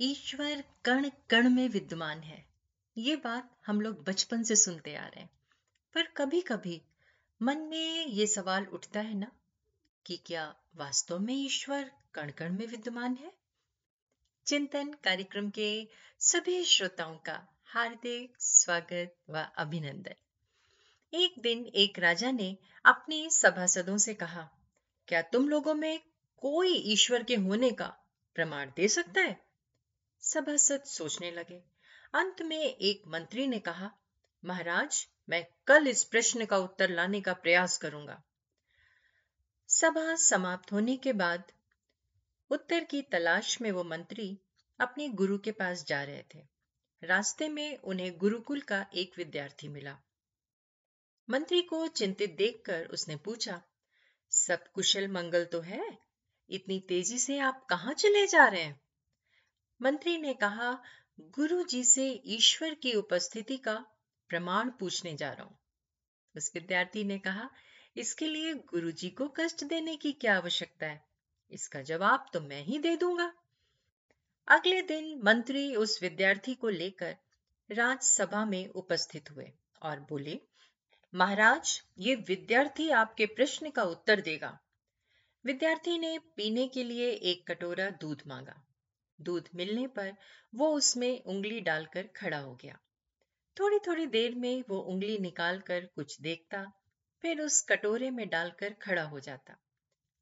ईश्वर कण कण में विद्यमान है। ये बात हम लोग बचपन से सुनते आ रहे हैं। पर कभी कभी मन में ये सवाल उठता है ना कि क्या वास्तव में ईश्वर कण कण में विद्यमान है? चिंतन कार्यक्रम के सभी श्रोताओं का हार्दिक स्वागत व अभिनंदन। एक दिन एक राजा ने अपने सभासदों से कहा, क्या तुम लोगों में कोई ईश्वर के होने का प्रमाण दे सकता है? सभासद सोचने लगे। अंत में एक मंत्री ने कहा, महाराज, मैं कल इस प्रश्न का उत्तर लाने का प्रयास करूँगा। सभा समाप्त होने के बाद उत्तर की तलाश में वो मंत्री अपने गुरु के पास जा रहे थे। रास्ते में उन्हें गुरुकुल का एक विद्यार्थी मिला। मंत्री को चिंतित देखकर उसने पूछा, सब कुशल मंगल तो है? इतनी तेज़ी से आप कहाँ चले जा रहे हैं? मंत्री ने कहा गुरु जी से ईश्वर की उपस्थिति का प्रमाण पूछने जा रहा हूँ। उस विद्यार्थी ने कहा, इसके लिए गुरु जी को कष्ट देने की क्या आवश्यकता है? इसका जवाब तो मैं ही दे दूँगा। अगले दिन मंत्री उस विद्यार्थी को लेकर राजसभा में उपस्थित हुए और बोले, महाराज, ये विद्यार्थी आपके प्रश्न का उत्तर देगा। विद्यार्थी ने पीने के लिए एक कटोरा दूध मांगा। दूध मिलने पर वो उसमें उंगली डालकर खड़ा हो गया। थोड़ी थोड़ी देर में वो उंगली निकालकर कुछ देखता, फिर उस कटोरे में डालकर खड़ा हो जाता।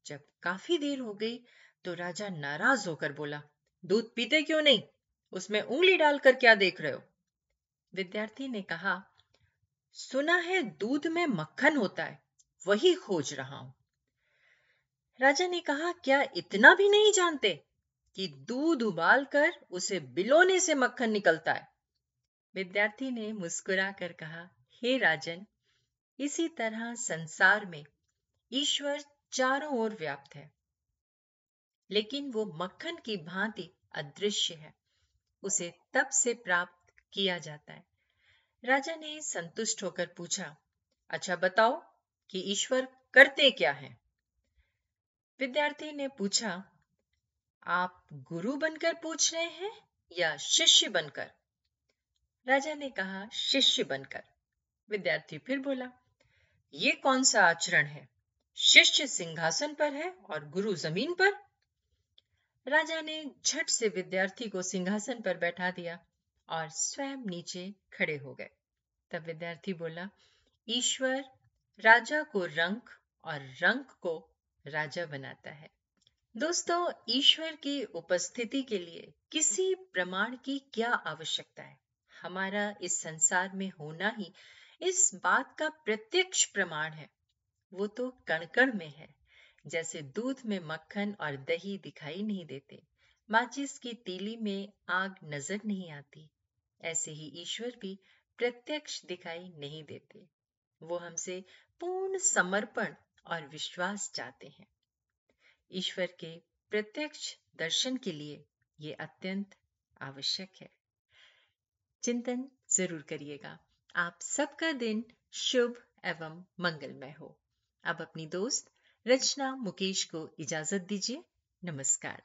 जब काफ़ी देर हो गई तो राजा नाराज़ होकर बोला, दूध पीते क्यों नहीं? उसमें उंगली डालकर क्या देख रहे हो? विद्यार्थी ने कहा, सुना है दूध में मक्खन होता है, वही खोज रहा हूँ। राजा ने कहा, क्या इतना भी नहीं जानते? कि दूध उबालकर उसे बिलोने से मक्खन निकलता है। विद्यार्थी ने मुस्कुरा कर कहा, हे राजन, इसी तरह संसार में ईश्वर चारों ओर व्याप्त है। लेकिन वो मक्खन की भांति अदृश्य है। उसे तब से प्राप्त किया जाता है। राजा ने संतुष्ट होकर पूछा अच्छा बताओ कि ईश्वर करते क्या है? विद्यार्थी ने पूछा आप गुरु बनकर पूछ रहे हैं या शिष्य बनकर? राजा ने कहा, शिष्य बनकर। विद्यार्थी फिर बोला, ये कौन सा आचरण है? शिष्य सिंहासन पर है और गुरु ज़मीन पर? राजा ने झट से विद्यार्थी को सिंहासन पर बैठा दिया और स्वयं नीचे खड़े हो गए। तब विद्यार्थी बोला, ईश्वर राजा को रंक और रंक को राजा बनाता है। दोस्तों, ईश्वर की उपस्थिति के लिए किसी प्रमाण की क्या आवश्यकता है? हमारा इस संसार में होना ही इस बात का प्रत्यक्ष प्रमाण है। वो तो कण कण में है। जैसे दूध में मक्खन और दही दिखाई नहीं देते, माचिस की तीली में आग नज़र नहीं आती, ऐसे ही ईश्वर भी प्रत्यक्ष दिखाई नहीं देते। वो हमसे पूर्ण समर्पण और विश्वास चाहते हैं। ईश्वर के प्रत्यक्ष दर्शन के लिए ये अत्यंत आवश्यक है। चिंतन ज़रूर करिएगा। आप सबका दिन शुभ एवं मंगलमय हो। अब अपनी दोस्त रचना मुकेश को इजाज़त दीजिए। नमस्कार।